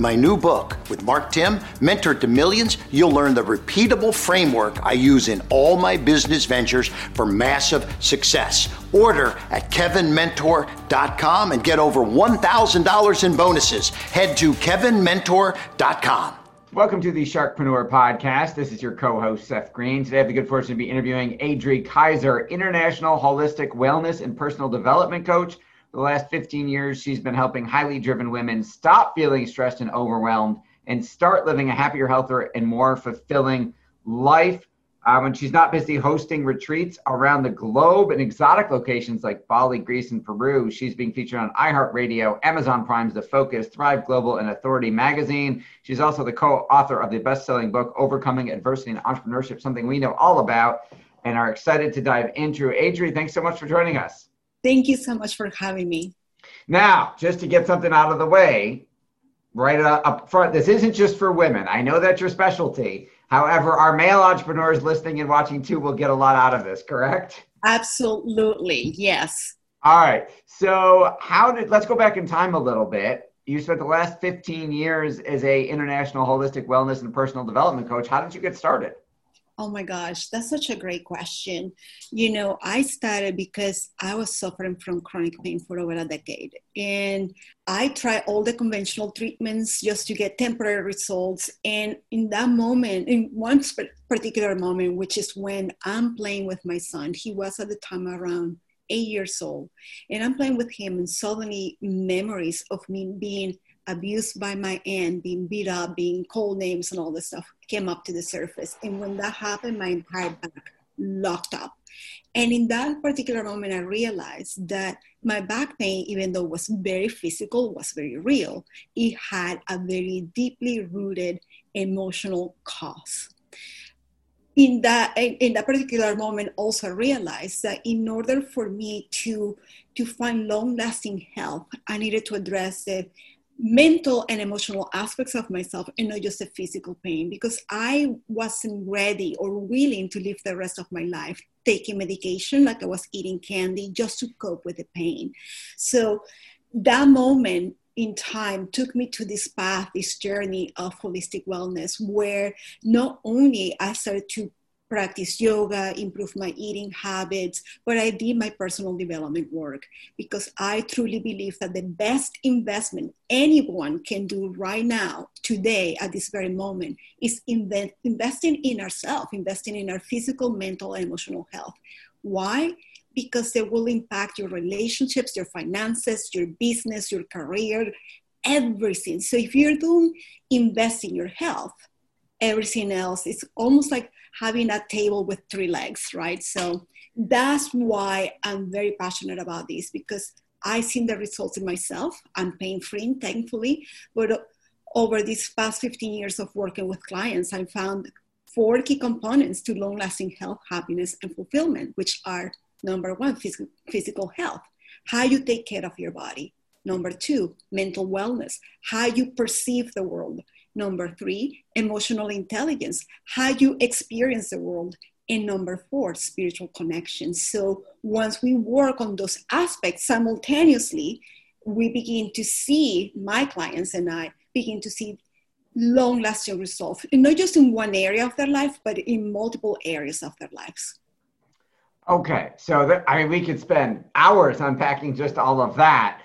In my new book with Mark Timm, Mentor to Millions, you'll learn the repeatable framework I use in all my business ventures for massive success. Order at kevinmentor.com and get over $1,000 in bonuses. Head to kevinmentor.com. Welcome to the Sharkpreneur Podcast. This is your co-host Seth Green. Today I have the good fortune to be interviewing Adri Kaiser, international holistic wellness and personal development coach the last 15 years, she's been helping highly driven women stop feeling stressed and overwhelmed and start living a happier, healthier, and more fulfilling life. Uh, when she's not busy hosting retreats around the globe in exotic locations like Bali, Greece, and Peru, she's being featured on iHeartRadio, Amazon Prime's The Focus, Thrive Global, and Authority Magazine. She's also the co author of the best selling book, Overcoming Adversity in Entrepreneurship, something we know all about and are excited to dive into. Adri, thanks so much for joining us. Thank you so much for having me. Now, just to get something out of the way, right uh, up front, this isn't just for women. I know that's your specialty. However, our male entrepreneurs listening and watching too will get a lot out of this, correct? Absolutely, yes. All right. So, how did let's go back in time a little bit. You spent the last 15 years as a international holistic wellness and personal development coach. How did you get started? Oh my gosh, that's such a great question. You know, I started because I was suffering from chronic pain for over a decade. And I tried all the conventional treatments just to get temporary results. And in that moment, in one particular moment, which is when I'm playing with my son, he was at the time around eight years old. And I'm playing with him, and suddenly memories of me being abused by my aunt, being beat up, being called names, and all this stuff came up to the surface. And when that happened, my entire back locked up. And in that particular moment, I realized that my back pain, even though it was very physical, was very real. It had a very deeply rooted emotional cause. In that, in that particular moment, also realized that in order for me to to find long-lasting health, I needed to address the mental and emotional aspects of myself and not just the physical pain because I wasn't ready or willing to live the rest of my life taking medication like I was eating candy just to cope with the pain. So that moment in time took me to this path, this journey of holistic wellness, where not only I started to practice yoga, improve my eating habits, but I did my personal development work because I truly believe that the best investment anyone can do right now, today, at this very moment, is invest, investing in ourselves, investing in our physical, mental, and emotional health. Why? Because they will impact your relationships, your finances, your business, your career, everything. So if you're doing investing your health, everything else is almost like having a table with three legs, right? So that's why I'm very passionate about this because I've seen the results in myself. I'm pain free, thankfully. But over these past 15 years of working with clients, I found four key components to long lasting health, happiness, and fulfillment, which are number one, phys- physical health, how you take care of your body. Number two, mental wellness, how you perceive the world. Number three, emotional intelligence, how you experience the world. And number four, spiritual connection. So once we work on those aspects simultaneously, we begin to see, my clients and I begin to see long lasting results, and not just in one area of their life, but in multiple areas of their lives. Okay, so that, I mean, we could spend hours unpacking just all of that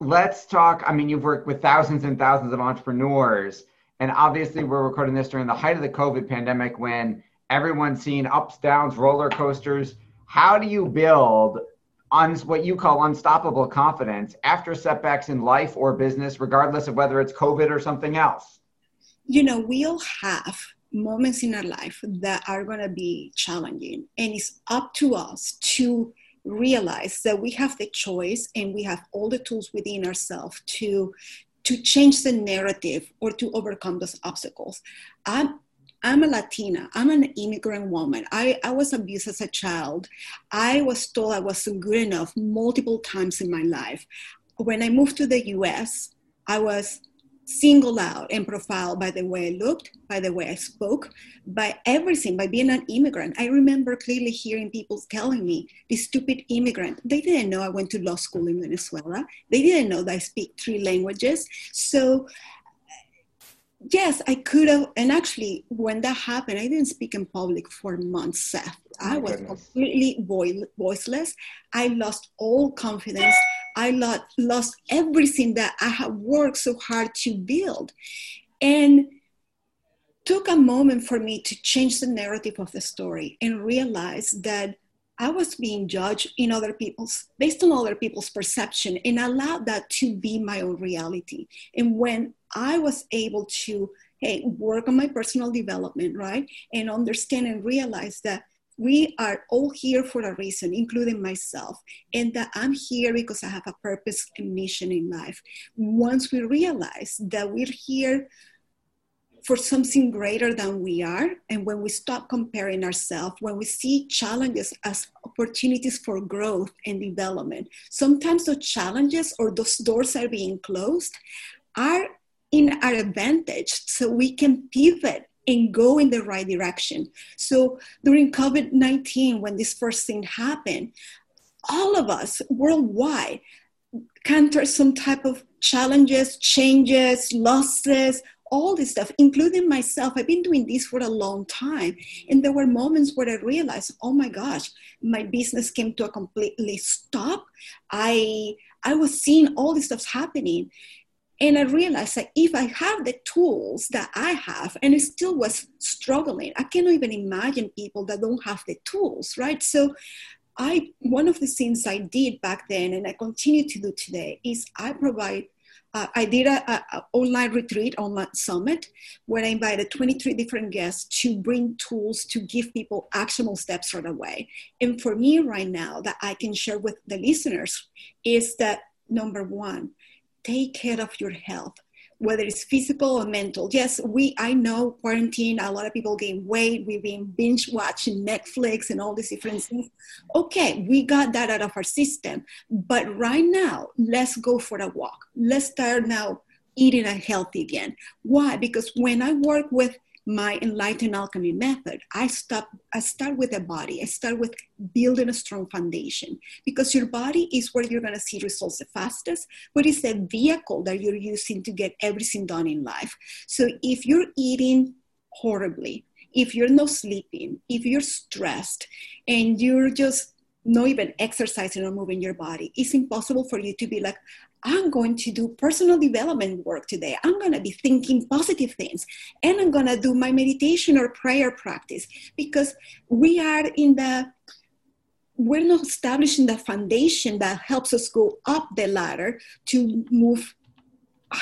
let's talk. I mean, you've worked with thousands and thousands of entrepreneurs, And obviously, we're recording this during the height of the COVID pandemic when everyone's seen ups, downs, roller coasters. How do you build on what you call unstoppable confidence after setbacks in life or business, regardless of whether it's COVID or something else? You know, we all have moments in our life that are going to be challenging, and it's up to us to realize that we have the choice and we have all the tools within ourselves to to change the narrative or to overcome those obstacles. I'm I'm a Latina. I'm an immigrant woman. I, I was abused as a child. I was told I wasn't good enough multiple times in my life. When I moved to the US, I was singled out and profiled by the way I looked, by the way I spoke, by everything, by being an immigrant. I remember clearly hearing people telling me, this stupid immigrant. They didn't know I went to law school in Venezuela. They didn't know that I speak three languages. So, yes, I could have. And actually, when that happened, I didn't speak in public for months, Seth. I was goodness. completely voiceless. I lost all confidence. I lost, lost everything that I had worked so hard to build. And took a moment for me to change the narrative of the story and realize that I was being judged in other people's based on other people's perception and allowed that to be my own reality. And when I was able to hey work on my personal development, right? And understand and realize that we are all here for a reason, including myself, and that I'm here because I have a purpose and mission in life. Once we realize that we're here for something greater than we are, and when we stop comparing ourselves, when we see challenges as opportunities for growth and development, sometimes those challenges or those doors are being closed are in our advantage so we can pivot and go in the right direction. So during COVID 19, when this first thing happened, all of us worldwide encountered some type of challenges, changes, losses, all this stuff, including myself. I've been doing this for a long time. And there were moments where I realized, oh my gosh, my business came to a completely stop. I I was seeing all this stuff happening. And I realized that if I have the tools that I have, and I still was struggling, I cannot even imagine people that don't have the tools, right? So I one of the things I did back then and I continue to do today is I provide uh, I did an online retreat, online summit, where I invited 23 different guests to bring tools to give people actionable steps right away. And for me right now, that I can share with the listeners is that number one, take care of your health whether it's physical or mental. Yes, we I know quarantine, a lot of people gain weight, we've been binge watching Netflix and all these different things. Okay, we got that out of our system. But right now, let's go for a walk. Let's start now eating a healthy again. Why? Because when I work with my enlightened alchemy method i stop i start with the body. I start with building a strong foundation because your body is where you're going to see results the fastest but it's the vehicle that you're using to get everything done in life. So if you're eating horribly if you're not sleeping if you're stressed and you're just not even exercising or moving your body it's impossible for you to be like I'm going to do personal development work today. I'm going to be thinking positive things and I'm going to do my meditation or prayer practice because we are in the we're not establishing the foundation that helps us go up the ladder to move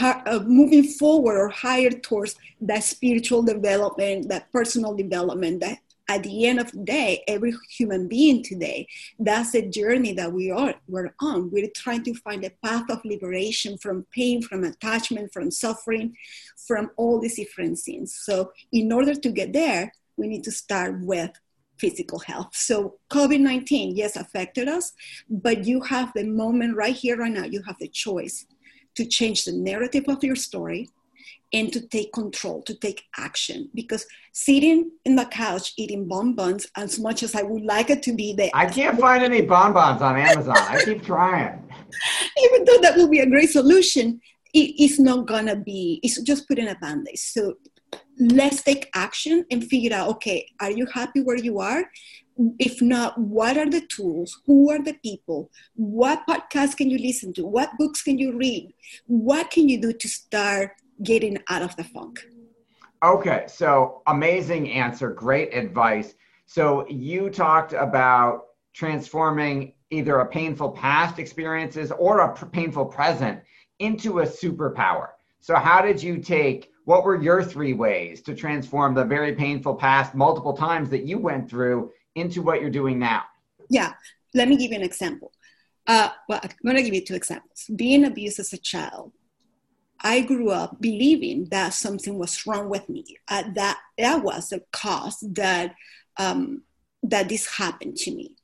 uh, moving forward or higher towards that spiritual development, that personal development, that at the end of the day, every human being today, that's the journey that we are we're on. We're trying to find a path of liberation from pain, from attachment, from suffering, from all these different things. So in order to get there, we need to start with physical health. So COVID-19, yes, affected us, but you have the moment right here, right now, you have the choice to change the narrative of your story and to take control, to take action. Because sitting in the couch eating bonbons, as much as I would like it to be there, I can't find any bonbons on Amazon. I keep trying. Even though that will be a great solution, it's not gonna be. It's just putting a band-aid. So let's take action and figure out. Okay, are you happy where you are? if not, what are the tools? Who are the people? What podcasts can you listen to? What books can you read? What can you do to start getting out of the funk. Okay, so amazing answer, great advice. So you talked about transforming either a painful past experiences or a painful present into a superpower. So how did you take what were your three ways to transform the very painful past multiple times that you went through into what you're doing now? Yeah, let me give you an example. Uh, well, I'm going to give you two examples. Being abused as a child, I grew up believing that something was wrong with me. Uh, that that was the cause that um, that this happened to me.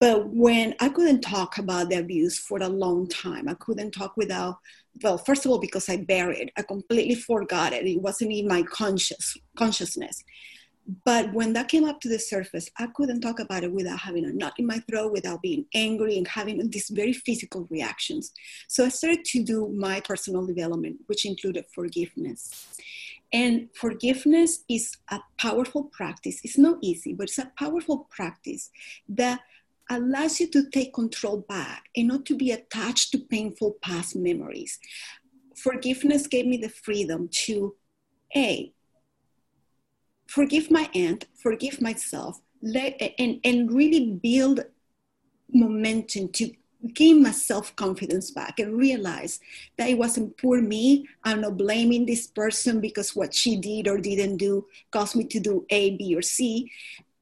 But when I couldn't talk about the abuse for a long time, I couldn't talk without, well, first of all, because I buried I completely forgot it. It wasn't in my conscious consciousness. But when that came up to the surface, I couldn't talk about it without having a knot in my throat, without being angry and having these very physical reactions. So I started to do my personal development, which included forgiveness. And forgiveness is a powerful practice. It's not easy, but it's a powerful practice that allows you to take control back and not to be attached to painful past memories. Forgiveness gave me the freedom to, A, forgive my aunt, forgive myself, let, and, and really build momentum to gain my self confidence back and realize that it wasn't poor me. I'm not blaming this person because what she did or didn't do caused me to do A, B, or C.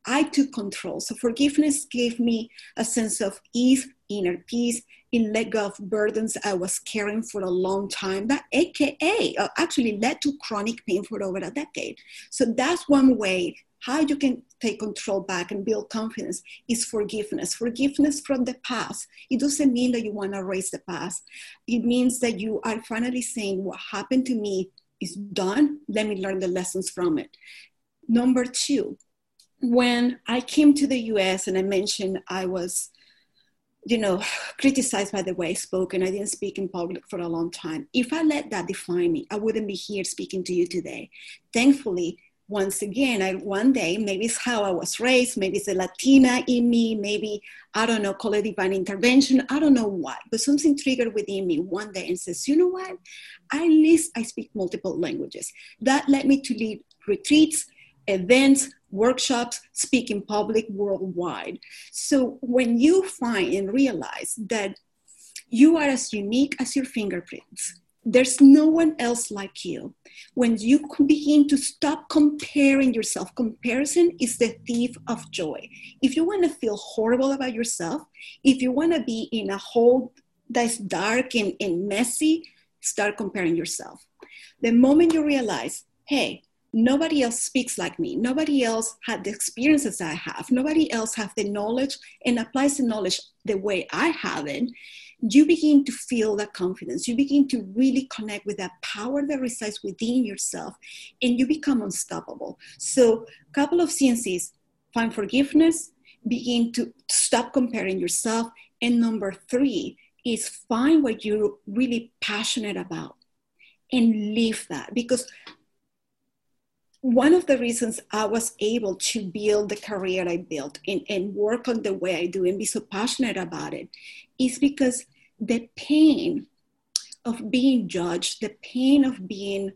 I took control. So forgiveness gave me a sense of ease, inner peace, in let go of burdens I was carrying for a long time. That AKA uh, actually led to chronic pain for over a decade. So that's one way how you can take control back and build confidence is forgiveness. Forgiveness from the past. It doesn't mean that you want to erase the past. It means that you are finally saying what happened to me is done. Let me learn the lessons from it. Number two, when I came to the US and I mentioned I was, you know, criticized by the way I spoke and I didn't speak in public for a long time, if I let that define me, I wouldn't be here speaking to you today. Thankfully, once again, I one day, maybe it's how I was raised, maybe it's a Latina in me, maybe, I don't know, call it divine intervention, I don't know what, but something triggered within me one day and says, you know what? At least I speak multiple languages. That led me to lead retreats, events, workshops, speak in public worldwide. So when you find and realize that you are as unique as your fingerprints, there's no one else like you. When you begin to stop comparing yourself, comparison is the thief of joy. If you want to feel horrible about yourself, if you want to be in a hole that's dark and, and messy, start comparing yourself. The moment you realize, hey, nobody else speaks like me. Nobody else had the experiences i have. Nobody else have the knowledge and applies the knowledge the way i have it. You begin to feel that confidence. You begin to really connect with that power that resides within yourself and you become unstoppable. So a couple of cncs find forgiveness. Begin to stop comparing yourself. And number three is find what you're really passionate about and live that. Because one of the reasons I was able to build the career I built and, and work on the way I do and be so passionate about it is because the pain of being judged, the pain of being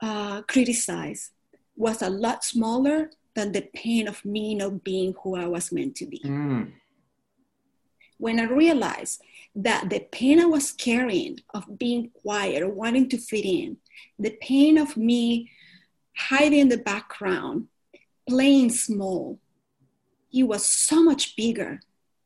uh, criticized was a lot smaller than the pain of me not being who I was meant to be. Mm. When I realized that the pain I was carrying of being quiet or wanting to fit in, the pain of me hiding in the background, playing small. He was so much bigger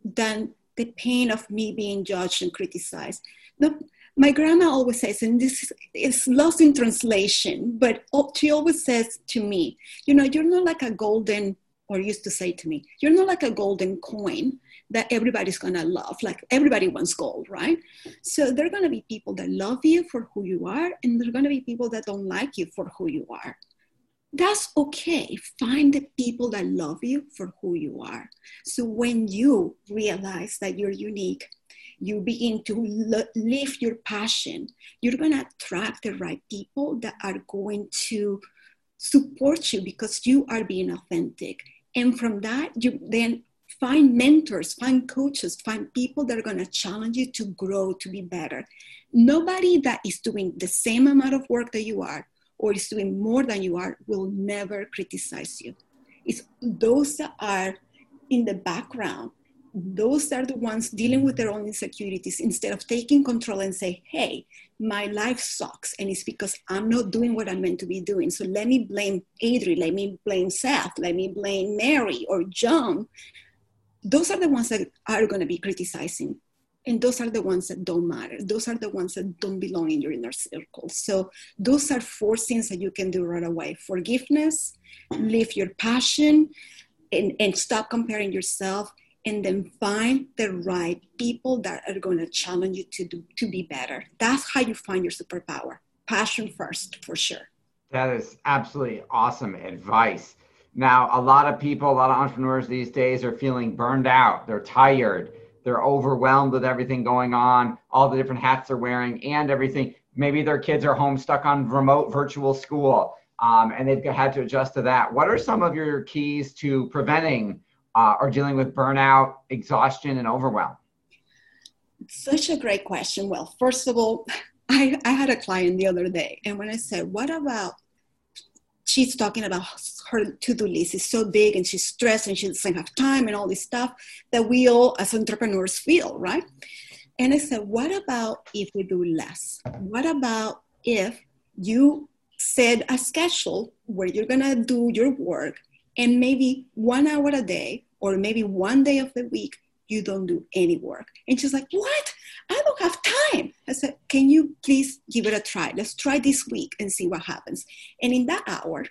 than the pain of me being judged and criticized. The, my grandma always says, and this is lost in translation, but she always says to me, you know, you're not like a golden, or used to say to me, you're not like a golden coin that everybody's gonna love. Like everybody wants gold, right? So there are gonna be people that love you for who you are, and there are gonna be people that don't like you for who you are that's okay. Find the people that love you for who you are. So when you realize that you're unique, you begin to live your passion, you're going to attract the right people that are going to support you because you are being authentic. And from that, you then find mentors, find coaches, find people that are going to challenge you to grow, to be better. Nobody that is doing the same amount of work that you are or is doing more than you are will never criticize you. It's those that are in the background those are the ones dealing with their own insecurities instead of taking control and say hey my life sucks and it's because i'm not doing what i'm meant to be doing. So let me blame adri let me blame seth let me blame mary or john. Those are the ones that are going to be criticizing and those are the ones that don't matter. Those are the ones that don't belong in your inner circle. So those are four things that you can do right away. Forgiveness live your passion and, and stop comparing yourself and then find the right people that are going to challenge you to do to be better. That's how you find your superpower. Passion first for sure. That is absolutely awesome advice. Now a lot of people a lot of entrepreneurs these days are feeling burned out. They're tired they're overwhelmed with everything going on all the different hats they're wearing and everything maybe their kids are home stuck on remote virtual school um, and they've had to adjust to that what are some of your keys to preventing uh, or dealing with burnout, exhaustion, and overwhelm? Such a great question. Well, first of all, I, I had a client the other day, and when I said, What about she's talking about her to-do list. Is so big and she's stressed and she doesn't have time and all this stuff that we all as entrepreneurs feel right? And i said what about if we do less? What about if you set a schedule where you're to do your work and maybe one hour a day or maybe one day of the week you don't do any work? And she's like what? I don't have time. I said can you please give it a try? Let's try this week and see what happens. And in that hour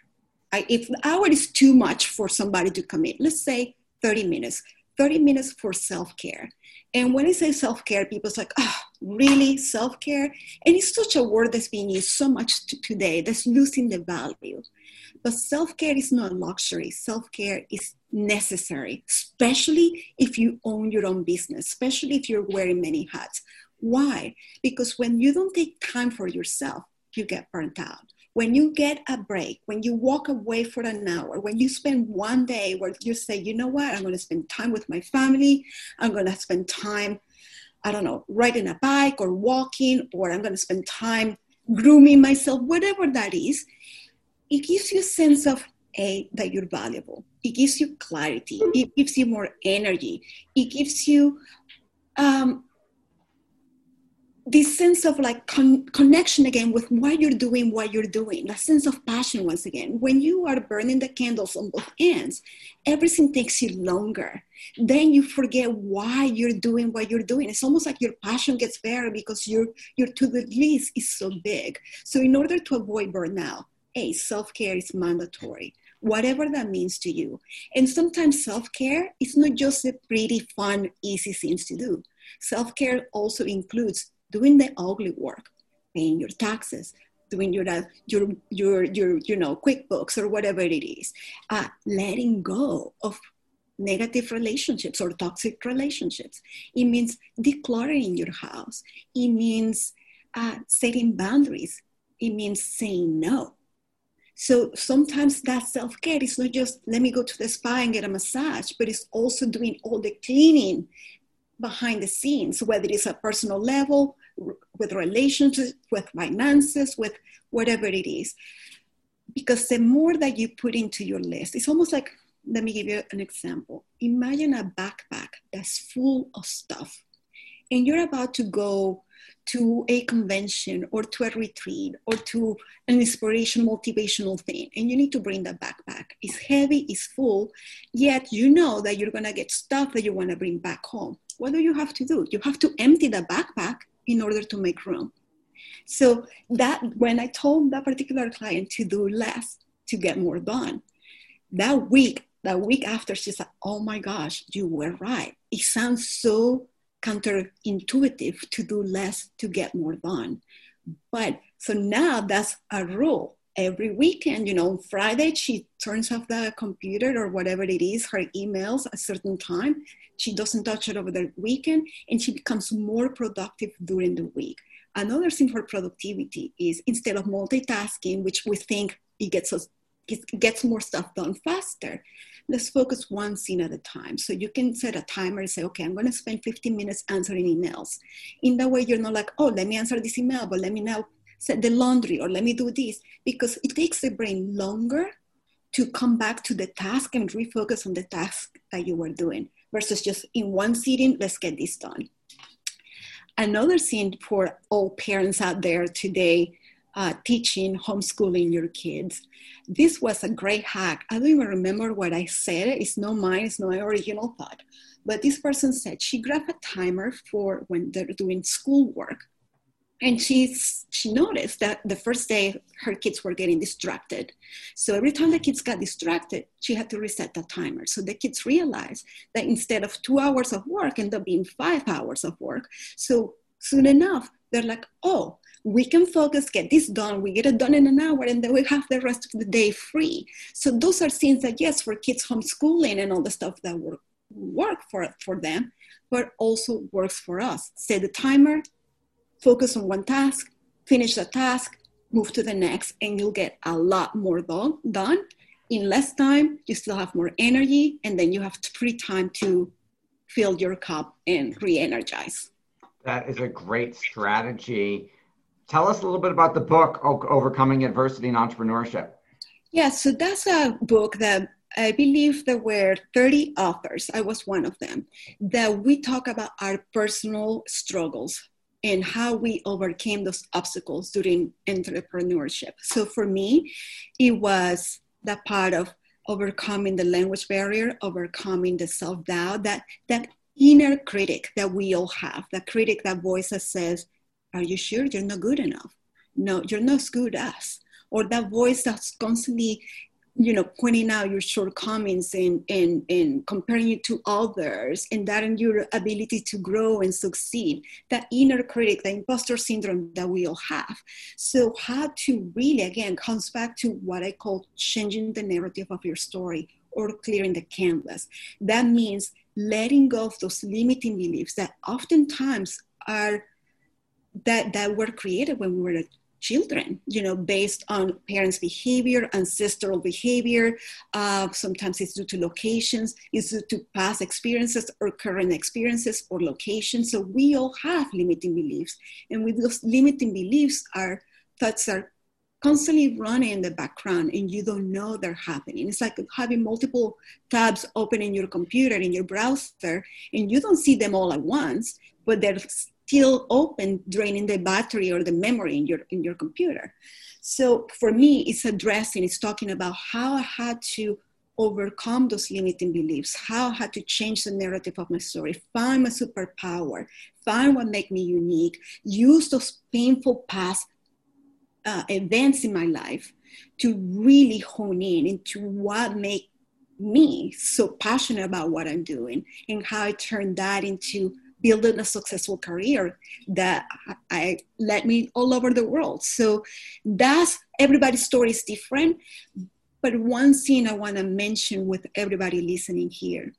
I, if the hour is too much for somebody to commit let's say 30 minutes 30 minutes for self-care. And when i say self-care people's like oh ah, really? Self-care? And it's such a word that's being used so much today that's losing the value. But self care is not a luxury. Self care is necessary, especially if you own your own business, especially if you're wearing many hats. Why? Because when you don't take time for yourself, you get burnt out. When you get a break, when you walk away for an hour, when you spend one day where you say, you know what, I'm going to spend time with my family, I'm going to spend time, I don't know, riding a bike or walking, or I'm going to spend time grooming myself, whatever that is, it gives you a sense of a that you're valuable. It gives you clarity. It gives you more energy. It gives you um, this sense of like con- connection again with why you're doing what you're doing that sense of passion once again when you are burning the candles on both ends everything takes you longer then you forget why you're doing what you're doing it's almost like your passion gets better because your your to-do list is so big so in order to avoid burnout hey, self care is mandatory, whatever that means to you. And sometimes self care is not just a pretty fun, easy things to do. Self care also includes doing the ugly work, paying your taxes, doing your uh, your your your you know QuickBooks or whatever it is, uh, letting go of negative relationships or toxic relationships. It means decluttering your house. It means uh, setting boundaries. It means saying no. So sometimes that self care is not just let me go to the spa and get a massage, but it's also doing all the cleaning behind the scenes, whether it's a personal level, with relationships, with finances, with whatever it is. Because the more that you put into your list, it's almost like let me give you an example. Imagine a backpack that's full of stuff, and you're about to go to a convention or to a retreat or to an inspiration motivational thing and you need to bring that backpack it's heavy it's full yet you know that you're going to get stuff that you want to bring back home what do you have to do you have to empty the backpack in order to make room so that when i told that particular client to do less to get more done that week that week after she said oh my gosh you were right it sounds so counterintuitive to do less to get more done. But so now that's a rule. Every weekend, you know, Friday, she turns off the computer or whatever it is, her emails a certain time. She doesn't touch it over the weekend and she becomes more productive during the week. Another thing for productivity is instead of multitasking, which we think it gets us it gets more stuff done faster let's focus one scene at a time. So you can set a timer and say, okay, I'm going to spend 15 minutes answering emails. In that way, you're not like, oh, let me answer this email, but let me now set the laundry or let me do this because it takes the brain longer to come back to the task and refocus on the task that you were doing versus just in one sitting, let's get this done. Another thing for all parents out there today uh, teaching, homeschooling your kids. This was a great hack. I don't even remember what I said. It's not mine, it's not my original thought. But this person said she grabbed a timer for when they're doing schoolwork and she's she noticed that the first day her kids were getting distracted. So every time the kids got distracted she had to reset the timer. So the kids realized that instead of two hours of work ended up being five hours of work. So soon enough they're like oh we can focus get this done. We get it done in an hour and then we have the rest of the day free. So those are things that yes for kids homeschooling and all the stuff that work work for for them but also works for us. Set the timer focus on one task, finish the task, move to the next, and you'll get a lot more done, done in less time. You still have more energy, and then you have free time to fill your cup and re energize. That is a great strategy. Tell us a little bit about the book, Overcoming Adversity in Entrepreneurship. Yeah, so that's a book that I believe there were 30 authors, I was one of them, that we talk about our personal struggles, and how we overcame those obstacles during entrepreneurship. So for me, it was that part of overcoming the language barrier, overcoming the self-doubt, that that inner critic that we all have, that critic, that voice that says, Are you sure you're not good enough? No, you're not as good as. Or that voice that's constantly you know pointing out your shortcomings and and and comparing you to others and that in your ability to grow and succeed that inner critic the imposter syndrome that we all have. So how to really again comes back to what i call changing the narrative of your story or clearing the canvas. That means letting go of those limiting beliefs that oftentimes are that that were created when we were children, you know, based on parents' behavior, ancestral behavior. Uh, sometimes it's due to locations, it's due to past experiences or current experiences or locations. So we all have limiting beliefs. And with those limiting beliefs, our thoughts are constantly running in the background and you don't know they're happening. It's like having multiple tabs open in your computer, in your browser, and you don't see them all at once, but they're still open, draining the battery or the memory in your in your computer. So for me, it's addressing, it's talking about how I had to overcome those limiting beliefs, how I had to change the narrative of my story, find my superpower, find what make me unique, use those painful past uh, events in my life to really hone in into what make me so passionate about what I'm doing and how I turn that into building a successful career that I led me all over the world. So that's everybody's story is different. But one thing I want to mention with everybody listening here,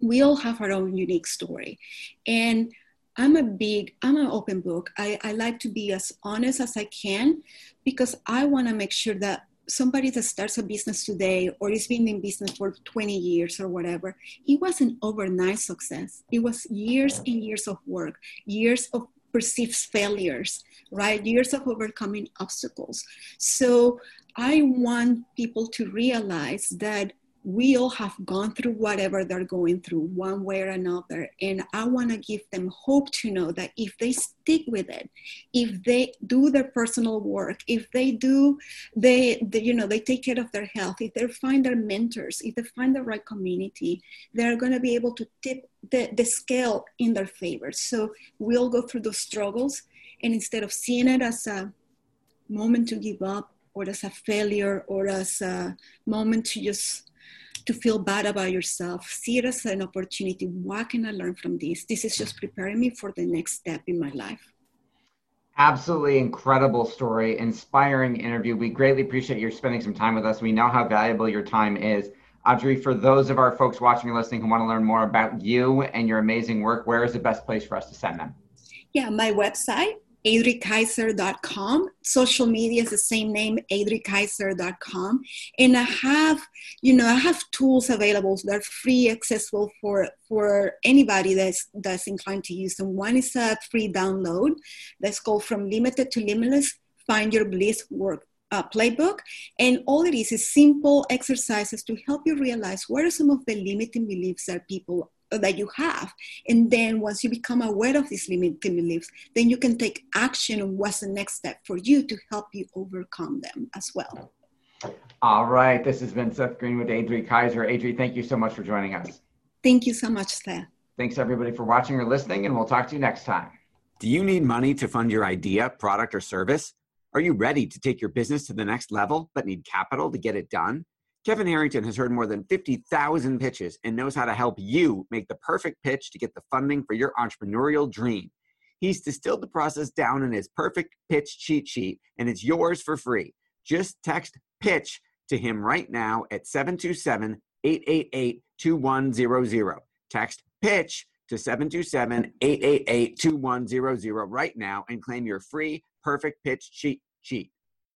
we all have our own unique story. And I'm a big, I'm an open book. I, I like to be as honest as I can because I want to make sure that somebody that starts a business today or is been in business for 20 years or whatever, it wasn't overnight success. It was years and years of work, years of perceived failures, right? Years of overcoming obstacles. So I want people to realize that we all have gone through whatever they're going through one way or another. And i want to give them hope to know that if they stick with it if they do their personal work if they do they, they you know they take care of their health if they find their mentors if they find the right community they're going to be able to tip the, the scale in their favor. So we all go through those struggles and instead of seeing it as a moment to give up or as a failure or as a moment to just to feel bad about yourself. See it as an opportunity. What can I learn from this? This is just preparing me for the next step in my life. Absolutely incredible story, inspiring interview. We greatly appreciate you spending some time with us. We know how valuable your time is. Adri, for those of our folks watching and listening who want to learn more about you and your amazing work, where is the best place for us to send them? Yeah, my website, adrikaiser.com. Social media is the same name, adrikaiser.com. And I have, you know, I have tools available that are free, accessible for, for anybody that's, that's inclined to use them. One is a free download that's called From Limited to Limitless Find Your Bliss work uh, playbook. And all it is is simple exercises to help you realize what are some of the limiting beliefs that people that you have. And then once you become aware of these limiting beliefs, then you can take action on what's the next step for you to help you overcome them as well. All right. This has been Seth Green with Adri Kaiser. Adri, thank you so much for joining us. Thank you so much, Seth. Thanks everybody for watching or listening, and we'll talk to you next time. Do you need money to fund your idea, product, or service? Are you ready to take your business to the next level but need capital to get it done? Kevin Harrington has heard more than 50,000 pitches and knows how to help you make the perfect pitch to get the funding for your entrepreneurial dream. He's distilled the process down in his perfect pitch cheat sheet, and it's yours for free. Just text pitch to him right now at 727 888 2100. Text pitch to 727 888 2100 right now and claim your free perfect pitch cheat sheet.